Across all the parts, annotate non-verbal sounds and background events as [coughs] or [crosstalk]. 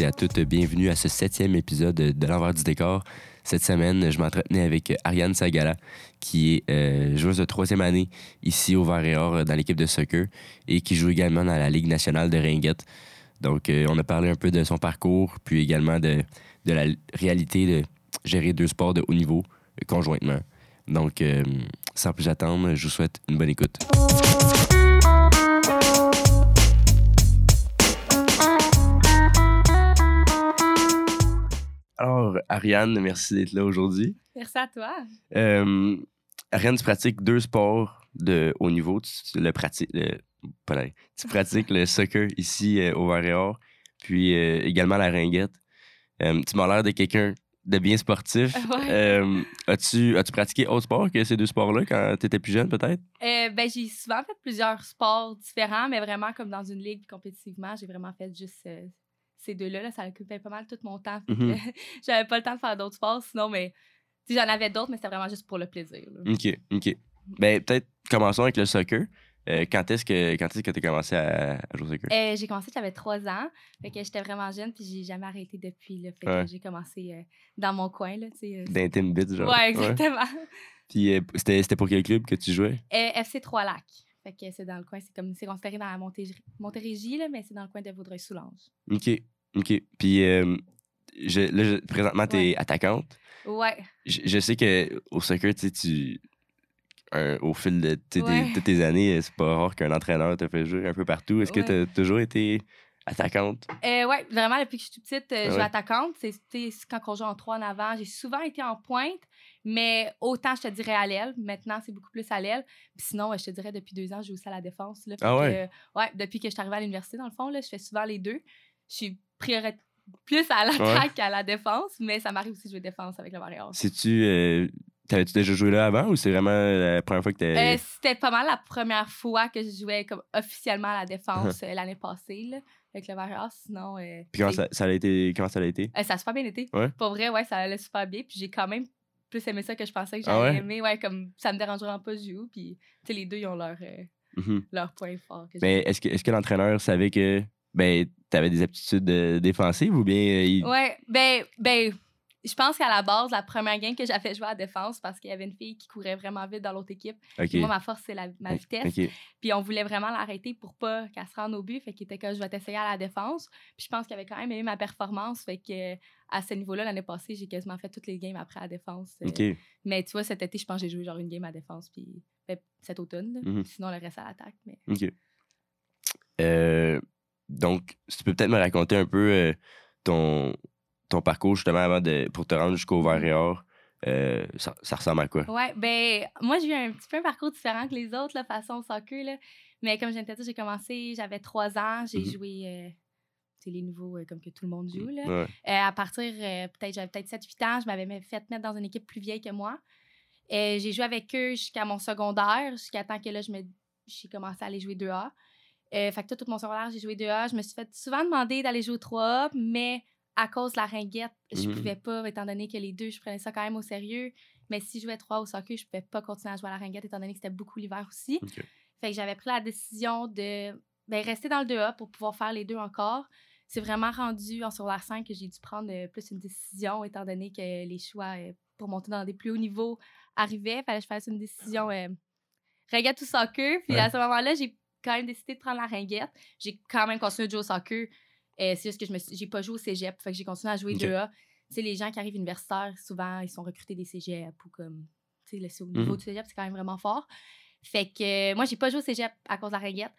Et à toutes, bienvenue à ce septième épisode de l'envers du décor. Cette semaine, je m'entretenais avec Ariane Sagala, qui est euh, joueuse de troisième année ici au Vert et Or dans l'équipe de soccer et qui joue également dans la Ligue nationale de Ringuette. Donc, euh, on a parlé un peu de son parcours, puis également de, de la réalité de gérer deux sports de haut niveau conjointement. Donc, euh, sans plus attendre, je vous souhaite une bonne écoute. Ariane, merci d'être là aujourd'hui. Merci à toi. Euh, Ariane, tu pratiques deux sports de haut niveau. Tu, le pratiques, le- tu [laughs] pratiques le soccer ici euh, au Vert et Or, puis euh, également la ringuette. Tu m'as l'air de quelqu'un de bien sportif. [laughs] Ouais. As-tu, as-tu pratiqué autre sport que ces deux sports-là quand tu étais plus jeune, peut-être? Ben, j'ai souvent fait plusieurs sports différents, mais vraiment comme dans une ligue compétitivement, j'ai vraiment fait juste ces deux-là. Là, ça occupait pas mal tout mon temps. Mhm. [laughs] J'avais pas le temps de faire d'autres sports, sinon, mais j'en avais d'autres, mais c'était vraiment juste pour le plaisir. là. OK, OK. Ben, peut-être commençons avec le soccer. Euh, quand est-ce que quand est-ce que tu as commencé à, à jouer au soccer? Euh, j'ai commencé, j'avais trois ans. Fait que j'étais vraiment jeune, puis j'ai jamais arrêté depuis. Là, fait que Ouais. j'ai commencé euh, dans mon coin. Là, tu sais, D'Intim Bits, genre? ouais, exactement. Puis euh, c'était, pour quel club que tu jouais? FC Trois-Lacs. Fait que c'est dans le coin, c'est comme c'est considéré dans la Montérégie, Montérégie là, mais c'est dans le coin de Vaudreuil-Soulanges. OK. OK. Puis euh, je, là, je- présentement, tu es Ouais. attaquante. Ouais. Je, je sais qu'au soccer, tu sais, tu. un- au fil de toutes tes années, euh, c'est pas rare qu'un entraîneur te fait jouer un peu partout. Est-ce que tu as toujours été attaquante? Euh, ouais, vraiment, depuis que je suis toute petite, euh, je joue ouais. attaquante. C'est tu quand on joue en trois en avant. J'ai souvent été en pointe, mais autant je te dirais à l'aile. Maintenant, c'est beaucoup plus à l'aile. Puis sinon, euh, je te dirais depuis deux ans, je joue aussi à la défense. Là, Ah ouais? que, euh, ouais, depuis que je suis arrivée à l'université, dans le fond, là, je fais souvent les deux. Je suis prioritaire plus à l'attaque qu'à la défense, mais ça m'arrive aussi de jouer défense avec le Warriors. Si-tu. euh, T'avais-tu déjà joué là avant ou c'est vraiment la première fois que tu Euh, C'était pas mal la première fois que je jouais comme officiellement à la défense euh, l'année passée là, avec le Warriors. Sinon, euh, Puis comment ça, ça a été? Comment ça a été? Euh, ça a super bien été. Ouais? Pour vrai, ouais, ça allait super bien. Puis j'ai quand même plus aimé ça que je pensais que Ah j'allais ouais? aimer. Ouais, comme ça me dérangerait vraiment pas de jouer. Puis, tu sais, les deux, ils ont leur, euh, Mhm. leur point fort. que Mais est-ce que, est-ce que l'entraîneur savait que ben, tu avais des aptitudes euh, défensives ou bien. il-. Ouais, ben, ben, je pense qu'à la base, la première game que j'avais joué à la défense, parce qu'il y avait une fille qui courait vraiment vite dans l'autre équipe. Ok. Moi, ma force, c'est ma vitesse. Ok. Puis on voulait vraiment l'arrêter pour pas qu'elle se rende au but. Fait qu'il était que je vais t'essayer à la défense. Puis je pense qu'il avait quand même aimé ma performance. Fait que à ce niveau-là, l'année passée, j'ai quasiment fait toutes les games après à la défense. Euh. Mais tu vois, cet été, je pense que j'ai joué genre une game à défense. Puis ben, cet automne. là. Mhm. Sinon, le reste à l'attaque. Mais... OK. Euh, donc, tu peux peut-être me raconter un peu euh, ton, ton parcours justement avant de, pour te rendre jusqu'au Vert et Or. Euh, ça, ça ressemble à quoi? Ouais, ben, moi, j'ai eu un petit peu un parcours différent que les autres, la façon soccer. Là. Mais comme je viens de te dire, j'ai commencé, j'avais trois ans. J'ai Mhm. joué. euh, c'est les nouveaux euh, comme que tout le monde joue. Là. Ouais. Euh, à partir, peut-être, j'avais peut-être 7-8 ans, je m'avais fait mettre dans une équipe plus vieille que moi. J'ai joué avec eux jusqu'à mon secondaire, jusqu'à temps que là, je me, j'ai commencé à aller jouer 2A. Euh, fait que tout, tout mon secondaire, j'ai joué 2A. Je me suis fait souvent demander d'aller jouer au 3A, mais à cause de la ringuette, je Mhm. pouvais pas, étant donné que les deux, je prenais ça quand même au sérieux. Mais si je jouais 3 au soccer, je pouvais pas continuer à jouer à la ringuette, étant donné que c'était beaucoup l'hiver aussi. Fait que j'avais pris la décision de ben, rester dans le 2A pour pouvoir faire les deux encore. C'est vraiment rendu en secondaire 5 que j'ai dû prendre euh, plus une décision, étant donné que les choix euh, pour monter dans des plus hauts niveaux arrivaient. Fallait que je fasse une décision euh, ringuette ou soccer. Puis Ouais. à ce moment-là, j'ai quand même décidé de prendre la ringuette. J'ai quand même continué de jouer au soccer. Euh, c'est juste que je me suis- j'ai pas joué au cégep. Fait que j'ai continué à jouer Ok. 2A. Tu sais, les gens qui arrivent universitaires, souvent, ils sont recrutés des cégep ou comme. Tu sais, le- niveau Mhm. du cégep, c'est quand même vraiment fort. Fait que euh, moi, j'ai pas joué au cégep à cause de la ringuette.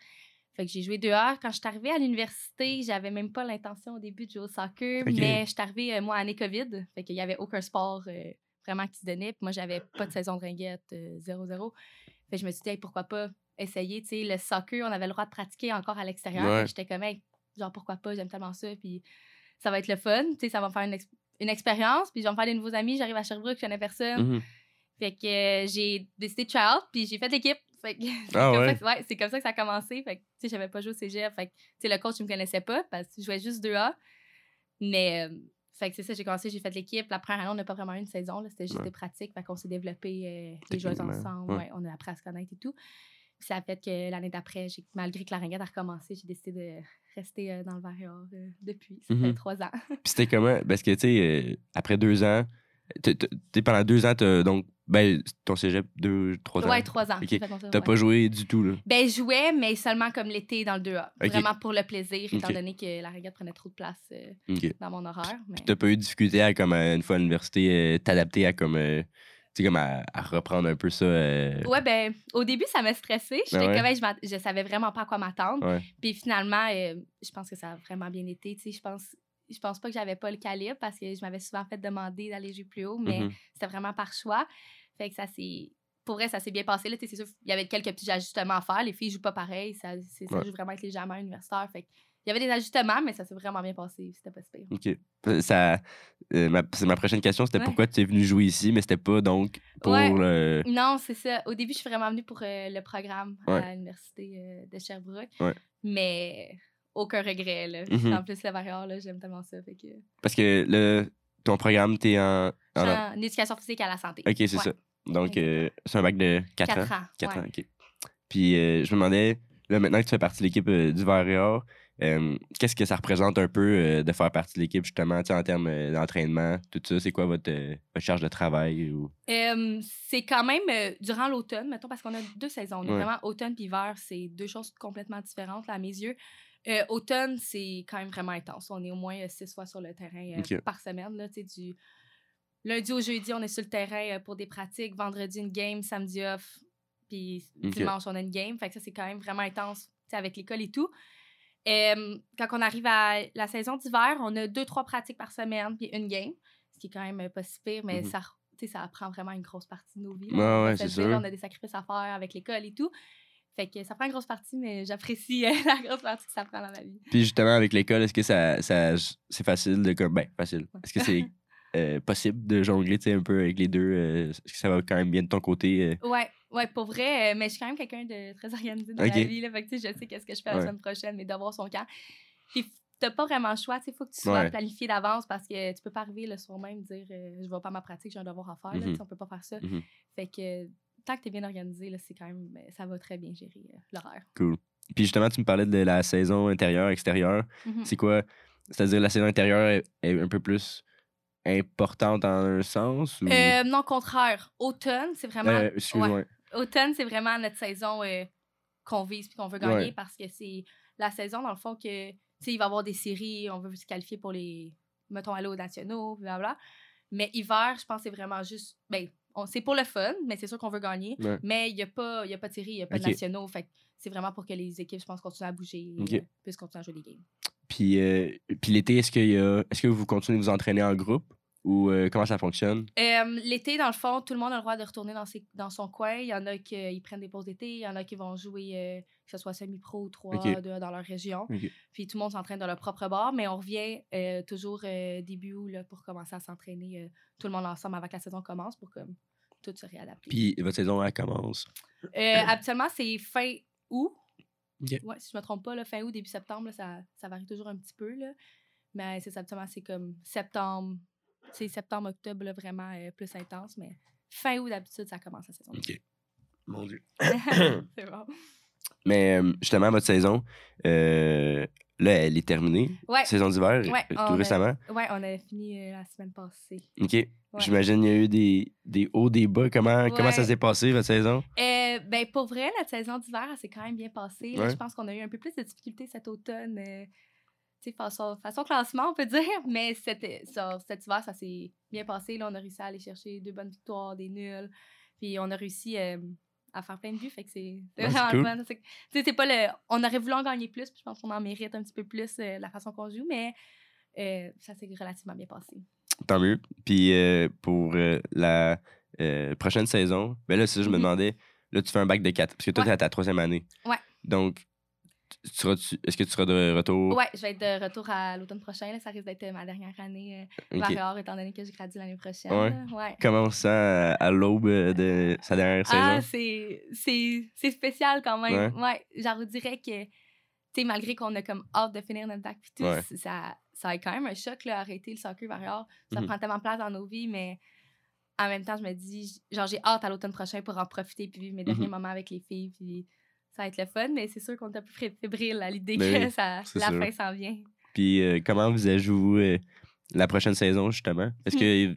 Fait que j'ai joué dehors. Quand je suis arrivée à l'université, j'avais même pas l'intention au début de jouer au soccer, mais je suis arrivée, euh, moi, année COVID. Fait qu'il y avait aucun sport euh, vraiment qui se donnait. Puis moi, j'avais pas de saison de ringuette, euh, 0-0. Fait que je me suis dit, Hey, pourquoi pas essayer, tu sais, le soccer, on avait le droit de pratiquer encore à l'extérieur. Ouais. J'étais comme, Hey, genre, pourquoi pas, j'aime tellement ça. Puis ça va être le fun. Tu sais, ça va me faire une, ex- une expérience. Puis je vais me faire des nouveaux amis. J'arrive à Sherbrooke, je connais personne. Mhm. Fait que euh, j'ai décidé de try out, puis j'ai fait l'équipe. Fait que [laughs] c'est Ah comme ouais? comme ça que ça a commencé. Fait que, tu sais, j'avais pas joué au cégep. Fait que, tu sais, le coach, il me connaissait pas parce que je jouais juste 2A. Mais, euh, fait que c'est ça, j'ai commencé, j'ai fait l'équipe. La première année, on n'a pas vraiment eu une saison, c'était juste Ouais. des pratiques. Fait qu'on s'est développé euh, les joueurs ensemble. on a appris à se connaître et tout. Puis ça a fait que l'année d'après, malgré que la ringette a recommencé, j'ai décidé de rester euh, dans le Varrior euh, depuis. Ça fait Mhm. trois ans. Puis c'était comment? Parce que, tu sais, euh, après deux ans, pendant deux ans, t'as donc, ben, ton cégep, deux, trois ans. ouais, trois ans. T'as pas joué du tout, là? Ben, je jouais, mais seulement comme l'été dans le 2A. Ok. Vraiment pour le plaisir, étant donné que la régate prenait trop de place euh, dans mon horaire. Mais... Puis t'as pas eu de difficulté à, comme, une fois à l'université, euh, t'adapter à, comme, euh, tu sais, comme à, à reprendre un peu ça. euh, Ouais, ben, au début, ça m'a stressé. J'étais Ah ouais? comme, hey, je, je savais vraiment pas à quoi m'attendre. Ouais. Puis finalement, euh, je pense que ça a vraiment bien été. Tu sais, je pense, je pense pas que j'avais pas le calibre parce que je m'avais souvent fait demander d'aller jouer plus haut, mais Mhm. c'était vraiment par choix. Fait que ça s'est. Pour vrai, ça s'est bien passé. Là, Tu sais, c'est sûr, il y avait quelques petits ajustements à faire. Les filles jouent pas pareil. Ça, ça joue vraiment avec les gamins universitaires. Fait que il y avait des ajustements, mais ça s'est vraiment bien passé. C'était pas si pire. OK. Euh, Ça, euh, ma, c'est ma prochaine question, c'était Ouais. pourquoi tu es venu jouer ici, mais c'était pas donc pour Ouais. le. Non, c'est ça. Au début, je suis vraiment venue pour euh, le programme Ouais. à l'université euh, de Sherbrooke. Mais aucun regret. Là. Mhm. En plus, le Varrior, là, j'aime tellement ça. Fait que... Parce que le, ton programme, t'es en. Je en- suis en éducation physique à la santé. OK, c'est ça. Donc, euh, c'est un bac de 4, Quatre ans? ans. 4 ouais. ans, OK. Puis, je me demandais, là, maintenant que tu fais partie de l'équipe du Varrior, euh, qu'est-ce que ça représente un peu euh, de faire partie de l'équipe, justement, en termes euh, d'entraînement, tout ça? C'est quoi votre, votre charge de travail? Ou... C'est quand même durant l'automne, mettons, parce qu'on a deux saisons. Ouais. Vraiment, automne puis hiver, c'est deux choses complètement différentes là, à mes yeux. Automne, c'est quand même vraiment intense. On est au moins six fois sur le terrain par semaine. Là, du lundi au jeudi, on est sur le terrain pour des pratiques. Vendredi, une game. Samedi, off. Puis dimanche, on a une game. Fait que ça, c'est quand même vraiment intense avec l'école et tout. Euh, quand on arrive à la saison d'hiver, on a deux, trois pratiques par semaine puis une game. Ce qui est quand même pas si pire, mais Mhm. ça, ça prend vraiment une grosse partie de nos vies. Va ouais, c'est. On a des sacrifices à faire avec l'école et tout. Fait que ça prend une grosse partie, mais j'apprécie euh, [laughs] la grosse partie que ça prend dans ma vie. Puis, justement, avec l'école, est-ce que ça, ça, c'est facile de. Comme, ben, facile. Est-ce que c'est euh, possible de jongler, un peu avec les deux? euh, est-ce que ça va quand même bien de ton côté? euh? Ouais, ouais, pour vrai, euh, mais je suis quand même quelqu'un de très organisé dans la vie. Là, fait que, je sais qu'est-ce que je fais la semaine prochaine, mes devoirs sont quand. Puis t'as pas vraiment le choix, il faut que tu sois Ouais. planifié d'avance parce que tu peux pas arriver le soir même dire euh, je vais pas à ma pratique, j'ai un devoir à faire. là, sais, on peut pas faire ça. Mhm. Fait que tant que tu es bien organisé, là, c'est quand même, ben, ça va très bien gérer euh, l'horaire. Cool. Puis, justement, tu me parlais de la saison intérieure, extérieure. Mhm. C'est quoi? C'est-à-dire la saison intérieure est, est un peu plus importante en un sens? Ou... Euh, non, contraire. Automne, c'est vraiment. Euh, excuse-moi. ouais. Automne, c'est vraiment notre saison euh, qu'on vise et qu'on veut gagner Ouais. parce que c'est la saison, dans le fond, que, tu sais, il va y avoir des séries, on veut se qualifier pour les, mettons, aller aux nationaux, blablabla. Mais hiver, je pense que c'est vraiment juste, ben, c'est pour le fun, mais c'est sûr qu'on veut gagner. Ouais. Mais il n'y a, pas- y a pas de série, il n'y a pas de nationaux. Fait que c'est vraiment pour que les équipes, je pense, continuent à bouger et puissent continuer à jouer des games. Puis, euh, puis l'été, est-ce, a... est-ce que vous continuez de vous entraîner en groupe? Ou euh, comment ça fonctionne? Euh, L'été, dans le fond, tout le monde a le droit de retourner dans, ses, dans son coin. Il y en a qui euh, prennent des pauses d'été, il y en a qui vont jouer, euh, que ce soit semi-pro ou 3 Ok. dans leur région. Puis tout le monde s'entraîne dans leur propre bar, mais on revient toujours début août là, pour commencer à s'entraîner tout le monde ensemble avant que la saison commence pour comme, tout se réadapter. Puis votre saison, elle commence? Habituellement, c'est fin août. Ouais, si je me trompe pas, là, fin août, début septembre, là, ça, ça varie toujours un petit peu. Là. Mais c'est habituellement, c'est comme septembre, c'est septembre, octobre, là, vraiment euh, plus intense. Mais fin août, d'habitude, ça commence la saison. OK. Mon Dieu. [coughs] [coughs] c'est bon. Mais euh, justement, votre saison, euh, là, elle est terminée. Ouais, Saison d'hiver, Ouais, tout a- récemment. ouais, on a fini euh, la semaine passée. OK. J'imagine qu'il y a eu des, des hauts, des bas. Comment, comment ça s'est passé, votre saison? Euh, ben, pour vrai, notre saison d'hiver, elle s'est quand même bien passée. là. Je pense qu'on a eu un peu plus de difficultés cet automne. Façon, façon classement, on peut dire. [laughs] Mais cet, ça- cet hiver, ça s'est bien passé. Là, on a réussi à aller chercher deux bonnes victoires, des nuls. Puis on a réussi euh, à faire plein de buts. Fait que c'est Ouais, c'est vraiment cool. le fun. C'est que- tu sais, c'est pas le. On aurait voulu en gagner plus. Puis je pense qu'on en mérite un petit peu plus euh, la façon qu'on joue. Mais euh, ça s'est relativement bien passé. Tant mieux. Puis euh, pour la prochaine saison, ben là, ça, je me Mhm. demandais, là, tu fais un bac de 4, parce que toi, Ouais. t'es à ta troisième année. Ouais. Donc, Est-ce que tu seras de retour? Ouais, je vais être de retour à l'automne prochain. Là. Ça risque d'être euh, ma dernière année euh, étant donné que je gradue l'année prochaine. Ouais. ouais. Comment on se sent à, l'aube euh, de sa dernière Ah, saison? c'est spécial quand même. Ouais. Ouais. Genre, on dirait que, tu sais, malgré qu'on a comme hâte de finir notre bac tout, ça, ça a quand même un choc, là, arrêter le soccer Vareur. Ça Mhm. prend tellement de place dans nos vies, mais en même temps, je me dis, genre, j'ai hâte à l'automne prochain pour en profiter puis vivre mes derniers Mhm. moments avec les filles. Puis ça va être le fun, mais c'est sûr qu'on est un peu fé- fébrile à l'idée que oui, ça, la sûr. fin s'en vient. Puis euh, comment envisagez-vous euh, la prochaine saison, justement? Est-ce Hmm. que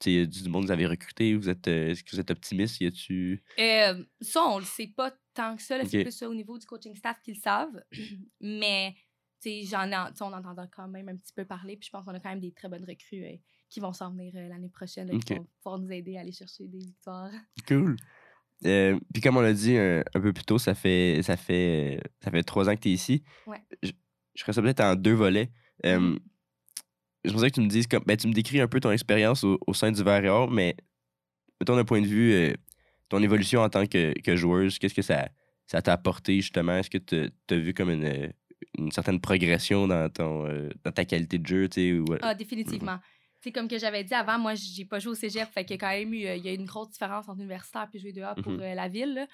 sais, y a du monde que vous avez recruté? Vous êtes, euh, Est-ce que vous êtes optimiste? Y a-tu. Euh, ça, on le sait pas tant que ça. là, C'est plus ça au niveau du coaching staff qu'ils le savent. [clears throat] Mais, j'en sais, on entend quand même un petit peu parler. Puis je pense qu'on a quand même des très bonnes recrues qui vont s'en venir l'année prochaine, là, qui vont pouvoir nous aider à aller chercher des victoires. Cool. Euh, puis comme on l'a dit un, un peu plus tôt, ça fait ça fait ça fait trois ans que tu es ici. Ouais. Je, je ferais ça peut-être en deux volets. Euh, Mhm. Je voudrais que tu me dises comme ben, tu me décris un peu ton expérience au, au sein du Verre mais mettons d'un point de vue euh, ton évolution en tant que, que joueuse, qu'est-ce que ça ça t'a apporté justement? Est-ce que tu as vu comme une, une certaine progression dans ton dans ta qualité de jeu, ou- Ah, définitivement. C'est comme que j'avais dit avant, moi, j'ai pas joué au cégep, fait qu'il y a quand même eu, euh, il y a une grosse différence entre universitaire puis jouer dehors pour Mhm. euh, la ville.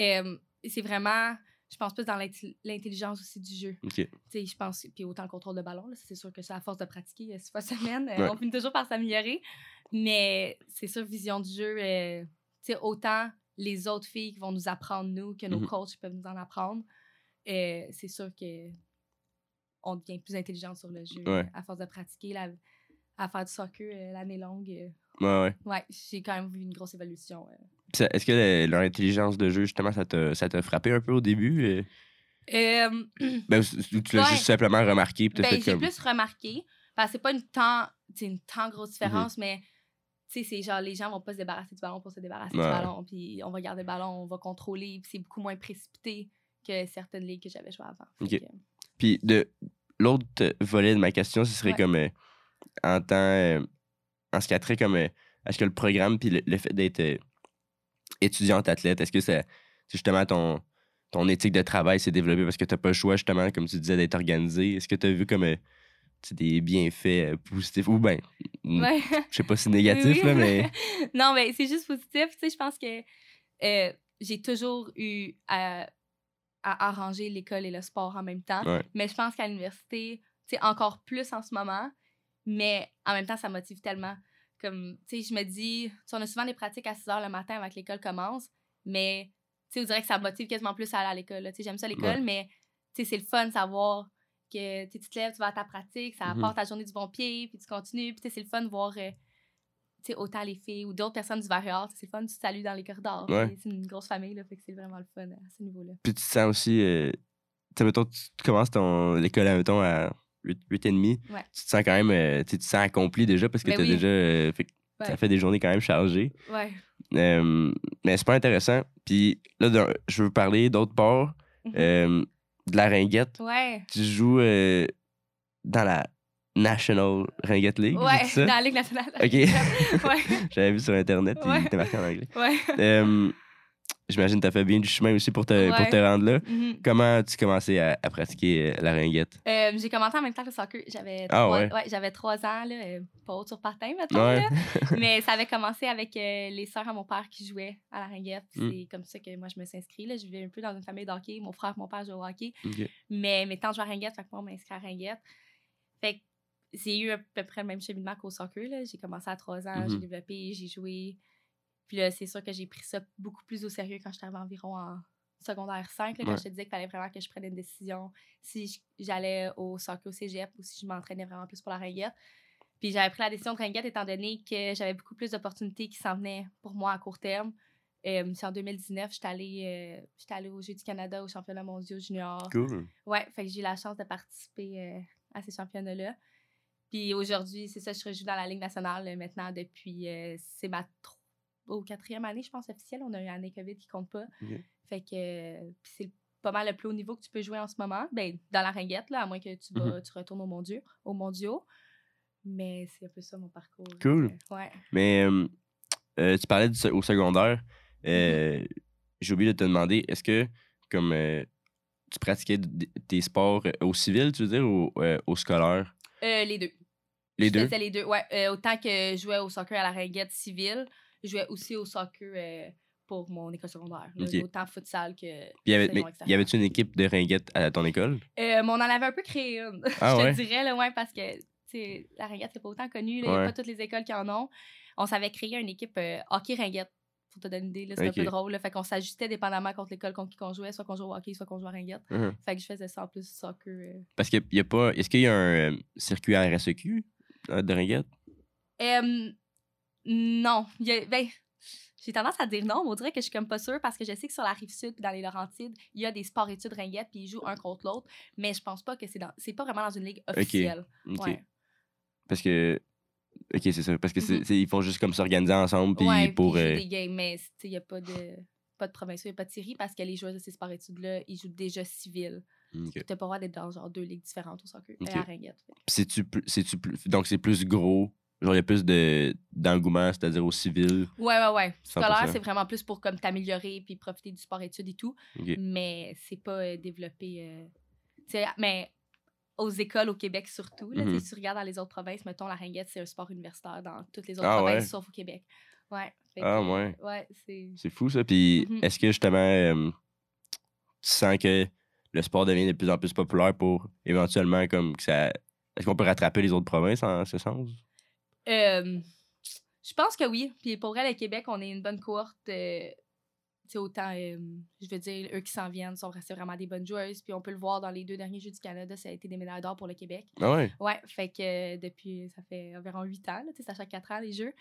Euh, c'est vraiment, je pense plus dans l'intelligence aussi du jeu. Tu sais, je pense, puis autant le contrôle de ballon, c'est sûr que ça, à force de pratiquer euh, six fois semaine, Ouais. on finit toujours par s'améliorer. Mais c'est sûr, vision du jeu, euh, tu sais, autant les autres filles qui vont nous apprendre, nous, que nos Mhm. coachs peuvent nous en apprendre, c'est sûr que on devient plus intelligent sur le jeu Ouais. à force de pratiquer, la- à faire du soccer euh, l'année longue. euh. Ouais, ouais. ouais, j'ai quand même vu une grosse évolution. euh. Est-ce que le- leur intelligence de jeu, justement, ça t'a ça t'a frappé un peu au début? euh? Euh, [clears throat] Ben, tu l'as Ouais. juste simplement remarqué Ben, fait j'ai comme... plus remarqué. Parce que c'est pas une tant, une tant grosse Mhm. différence, mais tu sais, c'est genre les gens vont pas se débarrasser du ballon pour se débarrasser Ouais. du ballon. Puis on va garder le ballon, on va contrôler. Puis c'est beaucoup moins précipité que certaines ligues que j'avais jouées avant. Fait Ok. que, Puis de l'autre volet de ma question, ce serait Ouais. comme euh, en temps... euh, en ce qui a trait comme... euh, est-ce que le programme puis le, le fait d'être euh, étudiante athlète, est-ce que c'est justement ton, ton éthique de travail s'est développée parce que t'as pas le choix, justement, comme tu disais, d'être organisé? Est-ce que tu as vu comme... euh, tu des bienfaits euh, positifs ou ben ouais. je sais pas si négatif Oui, là mais [laughs] non, mais c'est juste positif. Tu sais, je pense que euh, j'ai toujours eu à, à arranger l'école et le sport en même temps. Ouais. Mais je pense qu'à l'université, tu sais, encore plus en ce moment. Mais en même temps, ça motive tellement. Comme, tu sais, je me dis, on a souvent des pratiques à 6 heures le matin avant que l'école commence. Mais, tu sais, on dirait que ça motive quasiment plus à aller à l'école. Tu sais, j'aime ça l'école, Ouais. mais, tu sais, c'est le fun de savoir que tu te lèves, tu vas à ta pratique, ça Mhm. apporte ta journée du bon pied, puis tu continues. Puis, tu sais, c'est le fun de voir. euh, tu sais, autant les filles ou d'autres personnes du Varrior, c'est le fun, tu te salues dans les corridors. Ouais. C'est une grosse famille, là, fait que c'est vraiment le fun à ce niveau-là. puis tu te sens aussi euh, tu sais mettons tu commences ton l'école mettons à 8, 8 et demi Ouais. tu te sens quand même euh, tu te sens accompli déjà parce que Ben tu as oui. déjà euh, fait que ça Ouais. fait des journées quand même chargées Ouais. Euh, mais c'est pas intéressant puis là je veux parler d'autre part Mhm. euh, de la ringuette Ouais. tu joues dans la National Ringuette League Ouais, ça? dans la Ligue nationale. Ok. [laughs] ouais. [laughs] j'avais vu sur internet Ouais. il était marqué en anglais Ouais. J'imagine que tu as fait bien du chemin aussi pour te, pour te rendre là Mhm. Comment tu commençais à, à pratiquer euh, la ringuette? Euh, j'ai commencé en même temps que le soccer. J'avais Ah trois, ouais? ouais, j'avais trois ans, là, euh, pas sur partin, mettons. Ouais. Là. [laughs] Mais ça avait commencé avec euh, les sœurs à mon père qui jouaient à la ringuette. Mm. C'est comme ça que moi, je me suis inscrite. Là. Je vivais un peu dans une famille de hockey. Mon frère et mon père jouaient au hockey. Mais mes tantes jouaient à ringuette, fait que moi, on m'a inscrit à ringuette. Fait que j'ai eu à peu près le même cheminement qu'au soccer. J'ai commencé à trois ans, j'ai Mhm. développé, j'ai joué. Puis là, c'est sûr que j'ai pris ça beaucoup plus au sérieux quand j'étais environ en secondaire 5, là, quand Ouais. je te disais qu'il fallait vraiment que je prenne une décision si j'allais au soccer au cégep ou si je m'entraînais vraiment plus pour la ringuette. Puis j'avais pris la décision de ringuette étant donné que j'avais beaucoup plus d'opportunités qui s'en venaient pour moi à court terme. Euh, c'est en 2019, j'étais allée, euh, j'étais allée aux Jeux du Canada, au championnat mondial junior. Cool. Ouais, fait que j'ai eu la chance de participer euh, à ces championnats-là. Puis aujourd'hui, c'est ça, je rejoue dans la Ligue nationale euh, maintenant depuis. c'est ma au quatrième année, je pense, officielle. On a une année COVID qui compte pas. Fait que euh, c'est pas mal le plus haut niveau que tu peux jouer en ce moment. Ben, dans la ringuette, là, à moins que tu, vas, tu retournes au mondiaux. Au mondiaux. Mais c'est un peu ça mon parcours. Cool. Euh, ouais. Mais euh, tu parlais du au secondaire. Euh, J'ai oublié de te demander, est-ce que, comme, euh, tu pratiquais tes sports au civil, tu veux dire, ou au scolaire? Euh, les deux. Les Je deux? les deux, ouais. Autant que je jouais au soccer à la ringuette civile, je jouais aussi au soccer euh, pour mon école secondaire. là. Ok. Autant futsal que. Puis y avait- avait-tu une équipe de ringuettes à ton école? Euh, mais on en avait un peu créé une. [laughs] Ah je ouais? te dirais, là, ouais, parce que la ringuette, c'est pas autant connu. Il n'y a Ouais. pas toutes les écoles qui en ont. On s'avait créé une équipe euh, hockey ringuette. Pour te donner une idée, là, c'est Ok. un peu drôle. Là, fait qu'on s'ajustait dépendamment contre l'école contre qui qu'on jouait, soit qu'on jouait au hockey, soit qu'on jouait à ringuette. Mhm. Fait que je faisais ça en plus soccer. euh. Parce qu'il y a pas. Est-ce qu'il y a un circuit à RSEQ de ringuettes? Euh, non. Il y a- ben, j'ai tendance à dire non, mais on dirait que je suis comme pas sûre parce que je sais que sur la rive sud puis dans les Laurentides, il y a des sports études ringuettes puis ils jouent un contre l'autre, mais je pense pas que c'est dans c'est pas vraiment dans une ligue officielle. OK. Ouais. Parce que. OK, c'est ça. Parce que c'est- Mhm. c'est- ils font juste comme s'organiser ensemble. Puis ouais, pour. puis euh, des games, mais il n'y a pas de pas de provinciaux, il n'y a pas de série parce que les joueurs de ces sports études-là, ils jouent déjà civil. OK. Tu n'as pas le droit d'être dans genre deux ligues différentes au soccer, Ok. et à ringuette. Puis c'est-tu plus- c'est-tu plus. Donc c'est plus gros. Genre, il y a plus de- d'engouement, c'est-à-dire au civil. Ouais, ouais, ouais. Scolaire, 100%. c'est vraiment plus pour comme t'améliorer puis profiter du sport études et tout. Mais c'est pas euh, développé. euh, mais aux écoles au Québec surtout, là, Mhm. si tu regardes dans les autres provinces, mettons la ringuette, c'est un sport universitaire dans toutes les autres Ah provinces ouais? sauf au Québec. Ouais. Ah que, ouais. Ouais, c'est. C'est fou, ça. Puis Mhm. est-ce que justement, euh, tu sens que le sport devient de plus en plus populaire pour éventuellement, comme que ça. Est-ce qu'on peut rattraper les autres provinces en ce sens? Euh, je pense que oui. Puis pour vrai, le Québec, on est une bonne cohorte. euh, autant, euh, je veux dire, eux qui s'en viennent sont restés vraiment des bonnes joueuses. Puis on peut le voir dans les deux derniers Jeux du Canada, ça a été des médailles d'or pour le Québec. Ah ouais? Ouais, fait que depuis, ça fait environ huit ans, c'est à chaque quatre ans les jeux.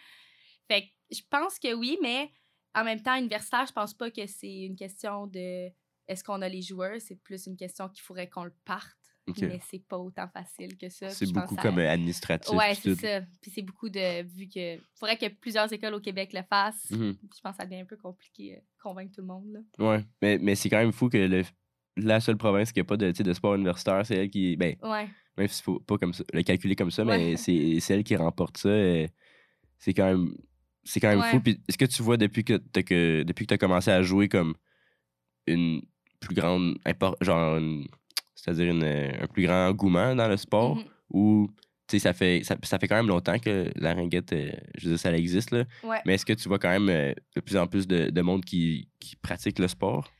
Fait que je pense que oui, mais en même temps, universitaire, je pense pas que c'est une question de est-ce qu'on a les joueurs, c'est plus une question qu'il faudrait qu'on le parte. Mais c'est pas autant facile que ça. C'est beaucoup comme euh, administratif. Ouais, c'est ça. Puis c'est beaucoup de. Vu que. faudrait que plusieurs écoles au Québec le fassent. Mhm. Je pense que ça devient un peu compliqué de convaincre tout le monde. Là. Ouais. Mais, mais c'est quand même fou que le- la seule province qui n'a pas de, tu de sport universitaire, c'est elle qui. Ben, Ouais. même s'il faut pas comme ça, le calculer comme ça, Ouais. mais c'est c'est elle qui remporte ça. euh, C'est quand même. C'est quand même Ouais. fou. Puis est-ce que tu vois depuis que t'as que depuis que as commencé à jouer comme une plus grande genre une- c'est-à-dire une- un plus grand engouement dans le sport ou tu sais ça fait ça, ça fait quand même longtemps que la ringuette euh, je veux dire ça existe là Ouais. mais est-ce que tu vois quand même euh, de plus en plus de, de monde qui, qui pratique le sport?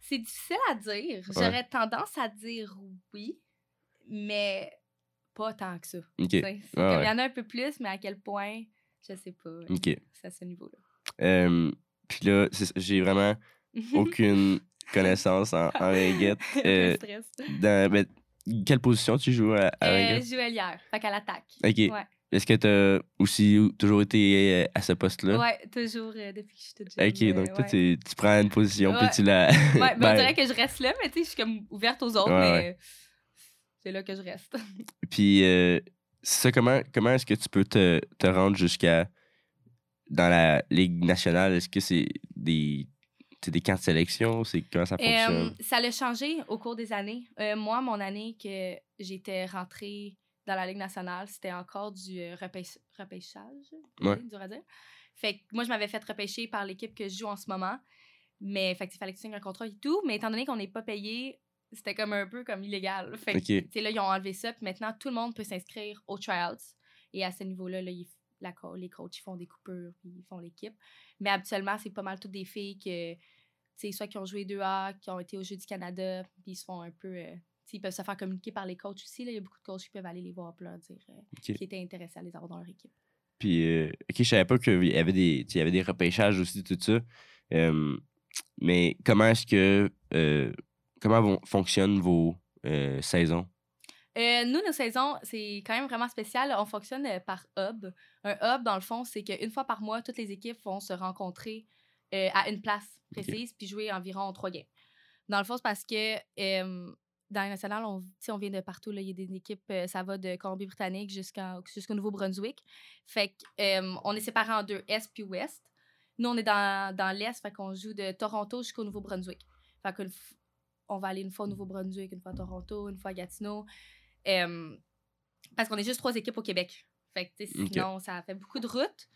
C'est difficile à dire. Ouais. J'aurais tendance à dire oui, mais pas tant que ça. comme. Il y en a un peu plus, mais à quel point, je sais pas. ok C'est à ce niveau-là. Euh, puis là j'ai vraiment [laughs] aucune connaissance en, en ringuette [laughs] euh, dans ben, quelle position tu joues à, à Euh, je fait qu'à l'attaque. ok Ouais. est-ce que tu as aussi toujours été euh, à ce poste là ouais, toujours euh, depuis que je suis toute jeune. Ok, euh, donc toi, ouais. tu, prends une position, puis tu la. [laughs] Ouais, ben, Ben, on dirait que je reste là, mais tu sais, je suis comme ouverte aux autres, Ouais, mais c'est là que je reste. [laughs] Puis, euh, ça, comment, comment est-ce que tu peux te, te rendre jusqu'à. Dans la Ligue nationale, est-ce que c'est des. C'est des camps de sélection? C'est comment ça fonctionne? Euh, ça l'a changé au cours des années. Euh, moi, mon année que j'étais rentrée dans la Ligue nationale, c'était encore du euh, repêch- repêchage, Ouais. dur à dire. Fait que moi, je m'avais fait repêcher par l'équipe que je joue en ce moment. Mais fait il fallait que tu signes un contrat et tout. Mais étant donné qu'on n'est pas payé, c'était comme un peu comme illégal. Fait que, là, ils ont enlevé ça. Puis maintenant, tout le monde peut s'inscrire aux tryouts. Et à ce niveau-là, là, ils- la les coachs ils font des coupures puis ils font l'équipe. Mais habituellement, c'est pas mal toutes des filles que, tu sais, soit qui ont joué 2A, qui ont été aux Jeux du Canada, puis ils se font un peu. euh, ils peuvent se faire communiquer par les coachs aussi. Là. Il y a beaucoup de coachs qui peuvent aller les voir leur dire euh, qui étaient intéressés à les avoir dans leur équipe. Puis, euh, ok, je savais pas qu'il y avait des, il y avait des repêchages aussi, tout ça. Euh, mais comment est-ce que. euh, comment vont, fonctionnent vos saisons? Euh, nous, nos saisons, c'est quand même vraiment spécial. On fonctionne euh, par hub. Un hub, dans le fond, c'est qu'une fois par mois, toutes les équipes vont se rencontrer euh, à une place précise puis jouer environ trois games. Dans le fond, c'est parce que dans les nationales, on, on vient de partout. Il y a des équipes, ça va de Colombie-Britannique jusqu'au Nouveau-Brunswick. Fait qu'on est séparés en deux, Est puis Ouest. Nous, on est dans, dans l'Est, fait qu'on joue de Toronto jusqu'au Nouveau-Brunswick. Fait que on va aller une fois au Nouveau-Brunswick, une fois à Toronto, une fois à Gatineau. Euh, parce qu'on est juste trois équipes au Québec. Fait que, sinon, ça fait beaucoup de routes.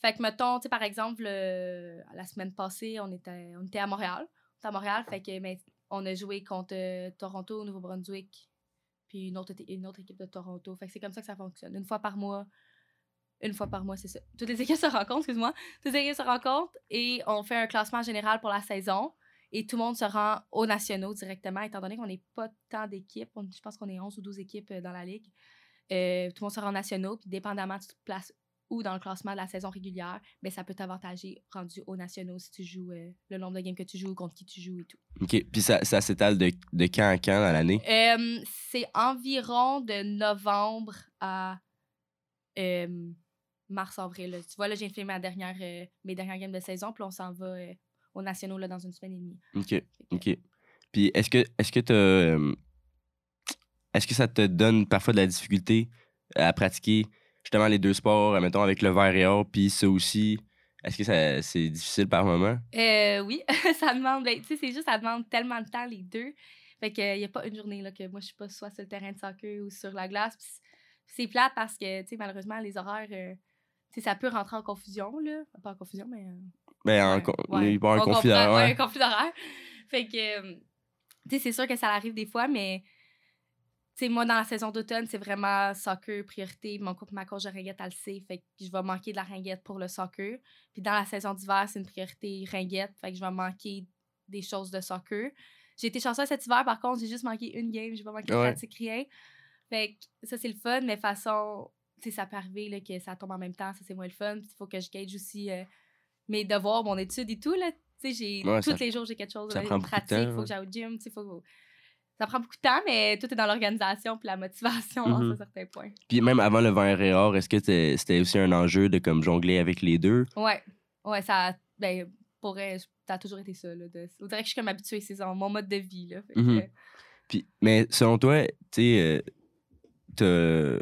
Fait que, mettons, tu par exemple, euh, la semaine passée, on était, on était à Montréal. On était à Montréal, fait que, mais on a joué contre euh, Toronto, Nouveau-Brunswick, puis une autre, une autre équipe de Toronto. Fait que c'est comme ça que ça fonctionne. Une fois par mois, une fois par mois, c'est ça. Toutes les équipes [laughs] se rencontrent, excuse-moi. Toutes les équipes se rencontrent et on fait un classement général pour la saison. Et tout le monde se rend aux nationaux directement, étant donné qu'on n'est pas tant d'équipes. Je pense qu'on est 11 ou 12 équipes euh, dans la ligue. Euh, tout le monde se rend aux nationaux, puis dépendamment tu te places où dans le classement de la saison régulière, ben, ça peut t'avantager rendu aux nationaux si tu joues euh, le nombre de games que tu joues, contre qui tu joues et tout. OK. Puis ça, ça s'étale de, de quand à quand dans l'année? Euh, c'est environ de novembre à mars-avril. Tu vois, là, j'ai fait ma dernière, mes dernières games de saison, puis on s'en va aux nationaux là, dans une semaine et demie. OK. OK. Puis est-ce que est-ce que t'as, euh, est-ce que ça te donne parfois de la difficulté à pratiquer justement les deux sports, mettons avec le verre et or, puis ça aussi, est-ce que ça c'est difficile par moment? Euh, oui, [laughs] ça demande, ben, tu sais, c'est juste, ça demande tellement de temps les deux. Fait qu'il n'y a pas une journée là, que moi, je suis pas soit sur le terrain de soccer ou sur la glace. Puis c- c'est plate parce que, tu sais, malheureusement, les horaires, euh, tu sais, ça peut rentrer en confusion, là. Pas en confusion, mais. euh, Ben en Ouais, ouais. un On conflit d'horaire, ouais, un conflit d'horaire. Fait que, euh, tu sais, c'est sûr que ça arrive des fois, mais, tu sais, moi, dans la saison d'automne, c'est vraiment soccer, priorité. Mon couple, ma coach de ringuette, elle le sait. Fait que je vais manquer de la ringuette pour le soccer. Puis dans la saison d'hiver, c'est une priorité ringuette. Fait que je vais manquer des choses de soccer. J'ai été chanceuse cet hiver, par contre, j'ai juste manqué une game. J'ai pas manqué de pratique, rien. Fait que ça, c'est le fun, mais façon, tu sais, ça peut arriver là, que ça tombe en même temps. Ça, c'est moins le fun. Il faut que je gage aussi euh, mes devoirs, mon étude et tout, là. Tu sais, j'ai... Ouais, tous ça- les jours, j'ai quelque chose de pratique. Il faut que j'aille au gym, tu sais, faut... Ça prend beaucoup de temps, mais tout est dans l'organisation puis la motivation à Mhm. un certain point. Puis même avant le verre et or, est-ce que c'était aussi un enjeu de comme jongler avec les deux? Ouais, ouais, ça... Ben, pourrait... Ça a toujours été ça, là. De... On dirait que je suis comme habituée, c'est mon mode de vie, là. Fait que, Mhm. euh, Puis, mais selon toi, tu sais, euh, t'as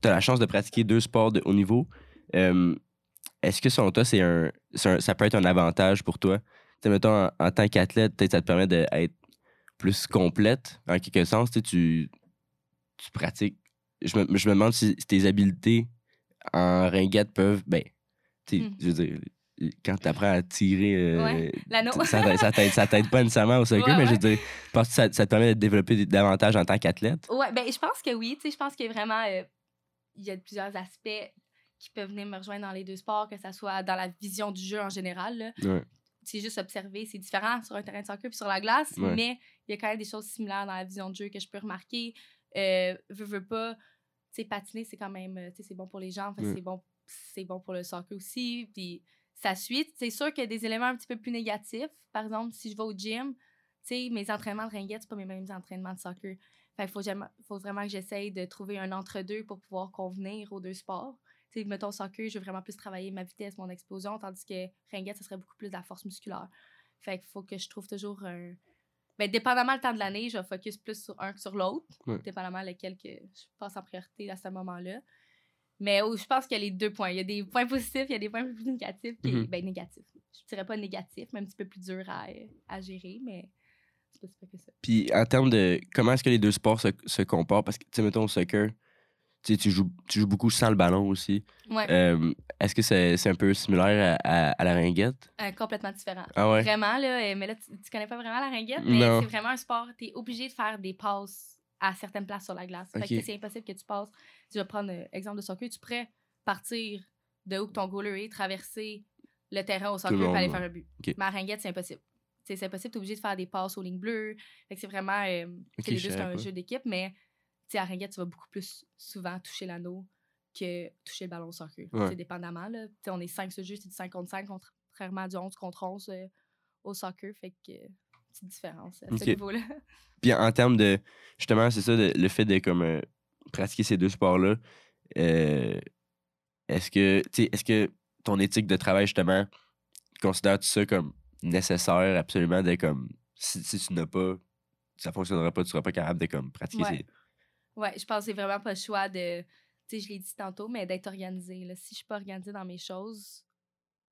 t'as la chance de pratiquer deux sports de haut niveau. Euh, Est-ce que selon toi, c'est un, ça peut être un avantage pour toi? Tu sais, mettons, en, en tant qu'athlète, peut-être ça te permet d'être plus complète, en quelque sens. Tu, tu, pratiques. Je me, je me demande si tes habiletés en ringuette peuvent. Ben, tu sais, Mm. je veux dire, quand tu apprends à tirer. euh, Ouais, ça t'aide- ça pas nécessairement au [laughs] Ouais, mais je veux dire, je pense que ça, ça te permet de développer davantage en tant qu'athlète? Ouais, ben je pense que oui. Tu sais, je pense que vraiment, euh, il y a plusieurs aspects qui peuvent venir me rejoindre dans les deux sports, que ce soit dans la vision du jeu en général. là. Ouais. C'est juste observer, c'est différent sur un terrain de soccer puis sur la glace, Ouais. mais il y a quand même des choses similaires dans la vision de jeu que je peux remarquer. Euh, veux, veux pas, tu sais, patiner, c'est quand même, tu sais, c'est bon pour les jambes, Ouais. c'est bon, c'est bon pour le soccer aussi. Puis ça suit. C'est sûr qu'il y a des éléments un petit peu plus négatifs. Par exemple, si je vais au gym, tu sais, mes entraînements de ringuette, c'est pas mes mêmes entraînements de soccer. Fait qu'il faut vraiment que j'essaye de trouver un entre-deux pour pouvoir convenir aux deux sports. Tu sais, mettons soccer, je veux vraiment plus travailler ma vitesse, mon explosion, tandis que ringuette, ce serait beaucoup plus de la force musculaire. Fait qu'il faut que je trouve toujours un... Ben, dépendamment le temps de l'année, je vais focus plus sur un que sur l'autre, Ouais. dépendamment lequel que je passe en priorité à ce moment-là. Mais oh, je pense qu'il y a les deux points. Il y a des points positifs, il y a des points plus négatifs. Puis, Mhm. ben, négatifs. Je dirais pas négatifs, mais un petit peu plus dur à, à gérer, mais c'est pas que ça. Puis en termes de comment est-ce que les deux sports se, se comportent, parce que, tu sais, mettons, au soccer, tu sais, tu joues, tu joues beaucoup sans le ballon aussi. Ouais, Euh, est-ce que c'est c'est un peu similaire à, à- à la ringuette? euh, complètement différent. Ah ouais? Vraiment, là, euh, mais là, tu, tu connais pas vraiment la ringuette, mais c'est vraiment un sport. Tu es obligé de faire des passes à certaines places sur la glace. Fait que Ok. c'est impossible que tu passes. Tu vas prendre euh, exemple de soccer, tu pourrais partir de où que ton goaler est, traverser le terrain au soccer pour aller faire un but. Ok. Mais à ringuette, c'est impossible. C'est impossible, tu es obligé de faire des passes aux lignes bleues. Fait que c'est vraiment. euh, les deux, c'est un jeu d'équipe, mais sais, à ringuette, tu vas beaucoup plus souvent toucher l'anneau que toucher le ballon au soccer. Ouais. C'est dépendamment. Là. Tu sais, on est 5 sur le jeu, c'est du 5 contre 5, contrairement à du 11 contre 11 euh, au soccer. Fait que euh, petite différence à ce niveau-là. [laughs] Puis en termes de. Justement, c'est ça, de- le fait de comme, euh, pratiquer ces deux sports-là. euh, est-ce que. tu sais, Est-ce que ton éthique de travail, justement, considères-tu ça comme nécessaire absolument de comme. Si, si tu n'as pas. Ça fonctionnera pas, tu seras pas capable de comme pratiquer Ouais. ces. Ouais, je pense que c'est vraiment pas le choix de. Tu sais, je l'ai dit tantôt, mais d'être organisé. Là. Si je suis pas organisée dans mes choses,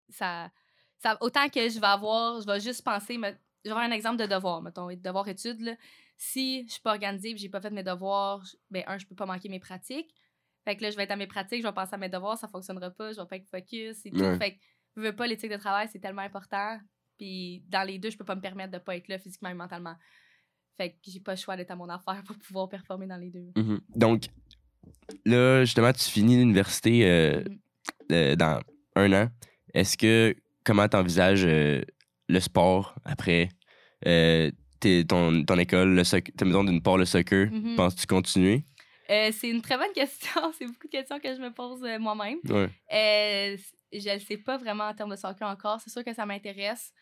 ça, ça. Autant que je vais avoir. Je vais juste penser. me- je vais avoir un exemple de devoir, mettons, devoir études. Là. Si je suis pas organisée et j'ai pas fait mes devoirs, ben, un, je peux pas manquer mes pratiques. Fait que là, je vais être à mes pratiques, je vais penser à mes devoirs, ça fonctionnera pas, je vais pas être focus et tout. Ouais. Fait que, je veux pas l'éthique de travail, c'est tellement important. Puis dans les deux, je peux pas me permettre de pas être là physiquement et mentalement. Fait que j'ai pas le choix d'être à mon affaire pour pouvoir performer dans les deux. Mhm. Donc, là, justement, tu finis l'université euh, Mhm. euh, dans un an. Est-ce que, comment tu envisages le sport après euh, ton, ton école, le soc- ta maison d'une part le soccer? Mhm. Penses-tu continuer? Euh, c'est une très bonne question. [laughs] c'est beaucoup de questions que je me pose euh, moi-même. Ouais. Euh, je ne sais pas vraiment en termes de soccer encore. C'est sûr que ça m'intéresse.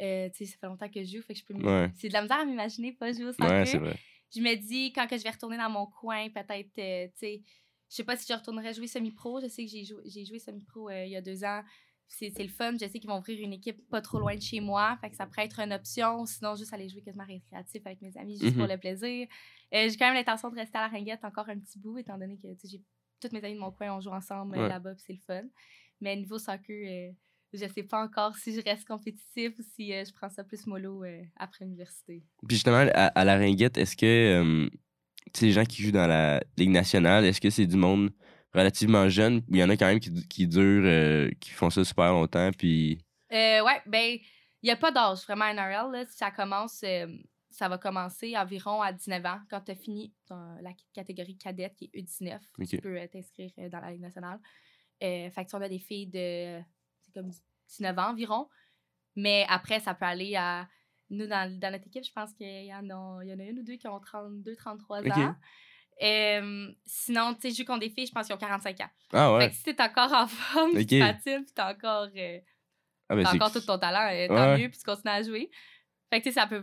Euh, tu sais, ça fait longtemps que je joue, fait que je peux Ouais. C'est de la misère à m'imaginer pas jouer au soccer. Ouais, je me dis, quand que je vais retourner dans mon coin, peut-être, euh, tu sais, je sais pas si je retournerai jouer semi-pro. Je sais que j'ai joué, j'ai joué semi-pro euh, il y a deux ans. C'est c'est le fun. Je sais qu'ils vont ouvrir une équipe pas trop loin de chez moi. Fait que ça pourrait être une option. Sinon, juste aller jouer quasiment récréatif avec mes amis, juste pour le plaisir. Euh, j'ai quand même l'intention de rester à la ringuette encore un petit bout, étant donné que tu sais, toutes mes amis de mon coin, on joue ensemble euh, Ouais. là-bas, c'est le fun. Mais niveau soccer, je sais pas encore si je reste compétitif ou si euh, je prends ça plus mollo euh, après l'université. Puis justement, à, à la ringuette, est-ce que euh, les gens qui jouent dans la Ligue nationale, est-ce que c'est du monde relativement jeune? Ou il y en a quand même qui, qui durent, euh, qui font ça super longtemps? Puis. Euh, ouais, ben, il n'y a pas d'âge vraiment NRL. Là. Ça commence, ça va commencer environ à 19 ans. Quand tu as fini dans la catégorie cadette qui est U19, Ok. tu peux t'inscrire dans la Ligue nationale. Fait que si on a des filles de comme 19 ans environ. Mais après, ça peut aller à. Nous, dans, dans notre équipe, je pense qu'il y, en a- il y en a une ou deux qui ont 32, 33 Ok. ans. Euh, sinon, tu sais, je joue contre des filles, je pense qu'ils ont 45 ans. Ah Fait ouais. que si t'es encore en forme, puis Ok. tu patines, puis t'as encore. euh, Ah, ben, encore tout ton talent, euh, tant Ouais. mieux, puis tu continues à jouer. Fait que, tu sais, ça peut.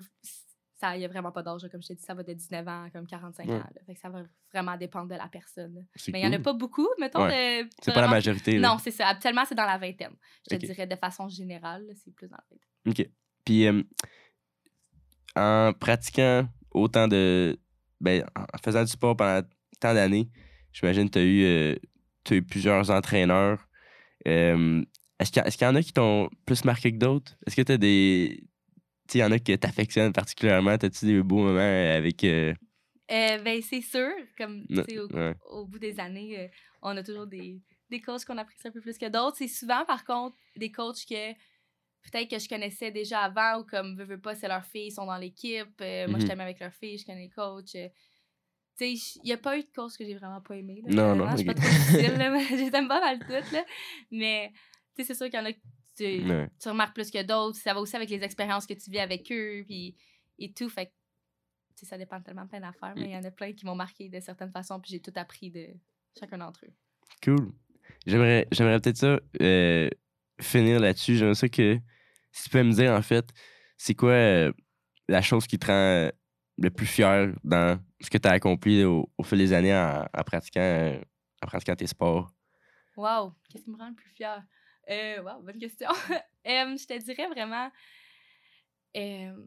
Ça, y a vraiment pas d'âge, comme je te dis, ça va de 19 ans à comme 45 Ouais. ans. là. Fait que ça va vraiment dépendre de la personne. Mais il y en a pas beaucoup, mettons. de- C'est pas la majorité. là. Non, c'est ça. Habituellement, c'est dans la vingtaine. Je te dirais de façon générale, c'est plus dans la vingtaine. OK. Puis, euh, en pratiquant autant de. Ben, en faisant du sport pendant tant d'années, j'imagine que tu as eu, euh, t'as eu plusieurs entraîneurs. Euh, est-ce qu'il y, y en a qui t'ont plus marqué que d'autres? Est-ce que tu as des. Il y en a qui t'affectionnent particulièrement? As-tu des beaux moments avec. euh, Euh, ben, c'est sûr. Comme, au, ouais. au bout des années, euh, on a toujours des, des coachs qu'on apprécie un peu plus que d'autres. C'est souvent, par contre, des coachs que peut-être que je connaissais déjà avant ou comme, veux, veux pas, c'est leurs filles, ils sont dans l'équipe. euh, Moi, je t'aime avec leurs filles, je connais les coachs. euh. tu sais, il n'y a pas eu de coach que j'ai vraiment pas aimé. Là, Non, non, Je suis pas ok. trop difficile, là, mais [laughs] [laughs] je les aime pas mal toutes. Là. Mais, tu sais, c'est sûr qu'il y en a que tu, ouais. tu remarques plus que d'autres. Ça va aussi avec les expériences que tu vis avec eux puis, et tout. Fait que, ça dépend tellement de plein d'affaires, mais il y en a plein qui m'ont marqué de certaines façons, puis j'ai tout appris de chacun d'entre eux. Cool. J'aimerais, j'aimerais peut-être ça euh, finir là-dessus. J'aimerais ça que, si tu peux me dire, en fait, c'est quoi euh, la chose qui te rend euh, le plus fier dans ce que tu as accompli au, au fil des années en, en pratiquant, en pratiquant tes sports? Wow! Qu'est-ce qui me rend le plus fière? Euh, wow, bonne question. [laughs] Euh, je te dirais vraiment. euh,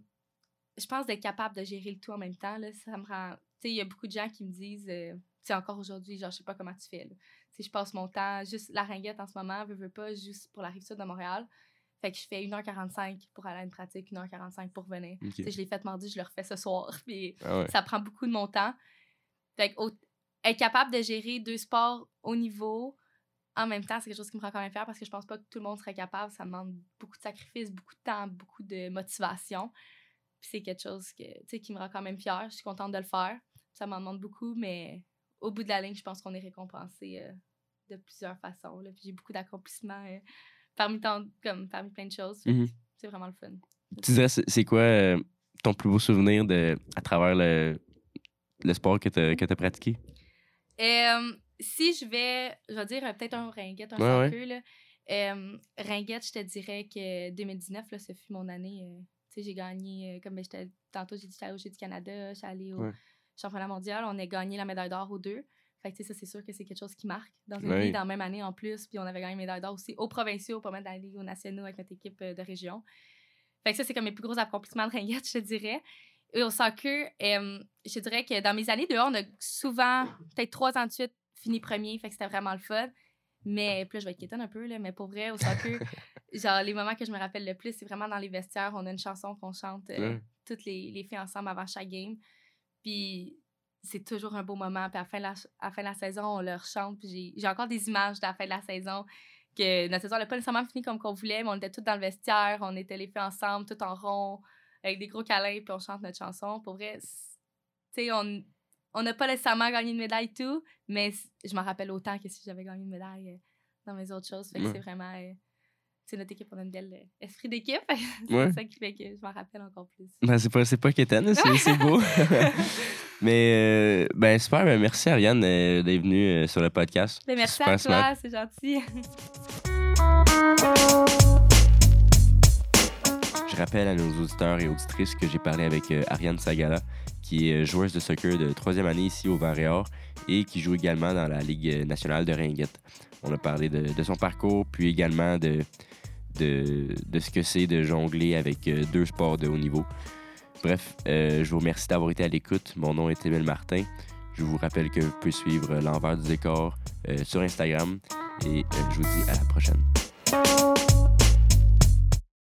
je pense d'être capable de gérer le tout en même temps. Là, ça me rend. Tu sais, il y a beaucoup de gens qui me disent. euh, tu sais, encore aujourd'hui, genre, je sais pas comment tu fais. Tu je passe mon temps. Juste la ringuette en ce moment, veux, veux pas, juste pour la rive sud de Montréal. Fait que je fais 1h45 pour aller à une pratique, 1h45 pour venir. Ok. Tu sais, je l'ai fait mardi, je le refais ce soir. [laughs] Puis Ah ouais. ça prend beaucoup de mon temps. Fait que au- être capable de gérer deux sports au niveau en même temps, c'est quelque chose qui me rend quand même fière parce que je pense pas que tout le monde serait capable. Ça demande beaucoup de sacrifices, beaucoup de temps, beaucoup de motivation. Puis c'est quelque chose que, qui me rend quand même fière. Je suis contente de le faire. Ça m'en demande beaucoup, mais au bout de la ligne, je pense qu'on est récompensé euh, de plusieurs façons. Là. Puis j'ai beaucoup d'accomplissements euh, parmi, tant- comme, parmi plein de choses. Mhm. C'est vraiment le fun. Tu dirais, c'est, quoi euh, ton plus beau souvenir de, à travers le, le sport que tu as pratiqué? Si je vais, je vais dire euh, peut-être un ringuette, un Ouais, ouais. soccer, là. Euh, ringuette, je te dirais que 2019, là, ce fut mon année. euh, tu sais, j'ai gagné, euh, comme ben, j'étais- tantôt, j'ai dit, j'étais au Jeux du Canada, j'étais allée au Ouais. championnat mondial, on a gagné la médaille d'or aux deux. Fait que, tu sais, ça, c'est sûr que c'est quelque chose qui marque dans une vie, dans la même année en plus. Puis on avait gagné la médaille d'or aussi aux provinciaux, pas mal Ligue aux nationaux avec notre équipe de région. Fait que ça, c'est comme mes plus gros accomplissements de ringuette, je te dirais. Et au soccer, je dirais que dans mes années dehors, on a souvent, peut-être trois ans de suite, fini premier. Fait que c'était vraiment le fun. Mais, puis là, je vais être quétaine un peu, là, mais pour vrai, au soccer, [laughs] genre, les moments que je me rappelle le plus, c'est vraiment dans les vestiaires. On a une chanson qu'on chante euh, toutes les, les filles ensemble avant chaque game. Puis c'est toujours un beau moment. Puis à la fin de la, à la, fin de la saison, on leur chante. Puis j'ai- encore des images de la fin de la saison que notre saison n'a pas nécessairement fini comme qu'on voulait, mais on était tous dans le vestiaire, on était les filles ensemble, tout en rond, avec des gros câlins, puis on chante notre chanson. Pour vrai, tu sais, on on n'a pas nécessairement gagné une médaille tout, mais je m'en rappelle autant que si j'avais gagné une médaille euh, dans mes autres choses. Fait que c'est vraiment. Euh, c'est notre équipe, on a un bel euh, esprit d'équipe. [laughs] c'est ça qui fait que je m'en rappelle encore plus. Ben, c'est pas, pas [laughs] c'est beau. [laughs] Mais, ben, super, ben, merci Ariane d'être venue sur le podcast. Ben, merci à toi, c'est gentil. Je rappelle à nos auditeurs et auditrices que j'ai parlé avec Ariane Sagala, qui est joueuse de soccer de troisième année ici au Varéor et qui joue également dans la Ligue nationale de Ringuette. On a parlé de, son parcours, puis également de, de, ce que c'est de jongler avec euh, deux sports de haut niveau. Bref, euh, je vous remercie d'avoir été à l'écoute. Mon nom est Emile Martin. Je vous rappelle que vous pouvez suivre l'envers du décor euh, sur Instagram et je vous dis à la prochaine.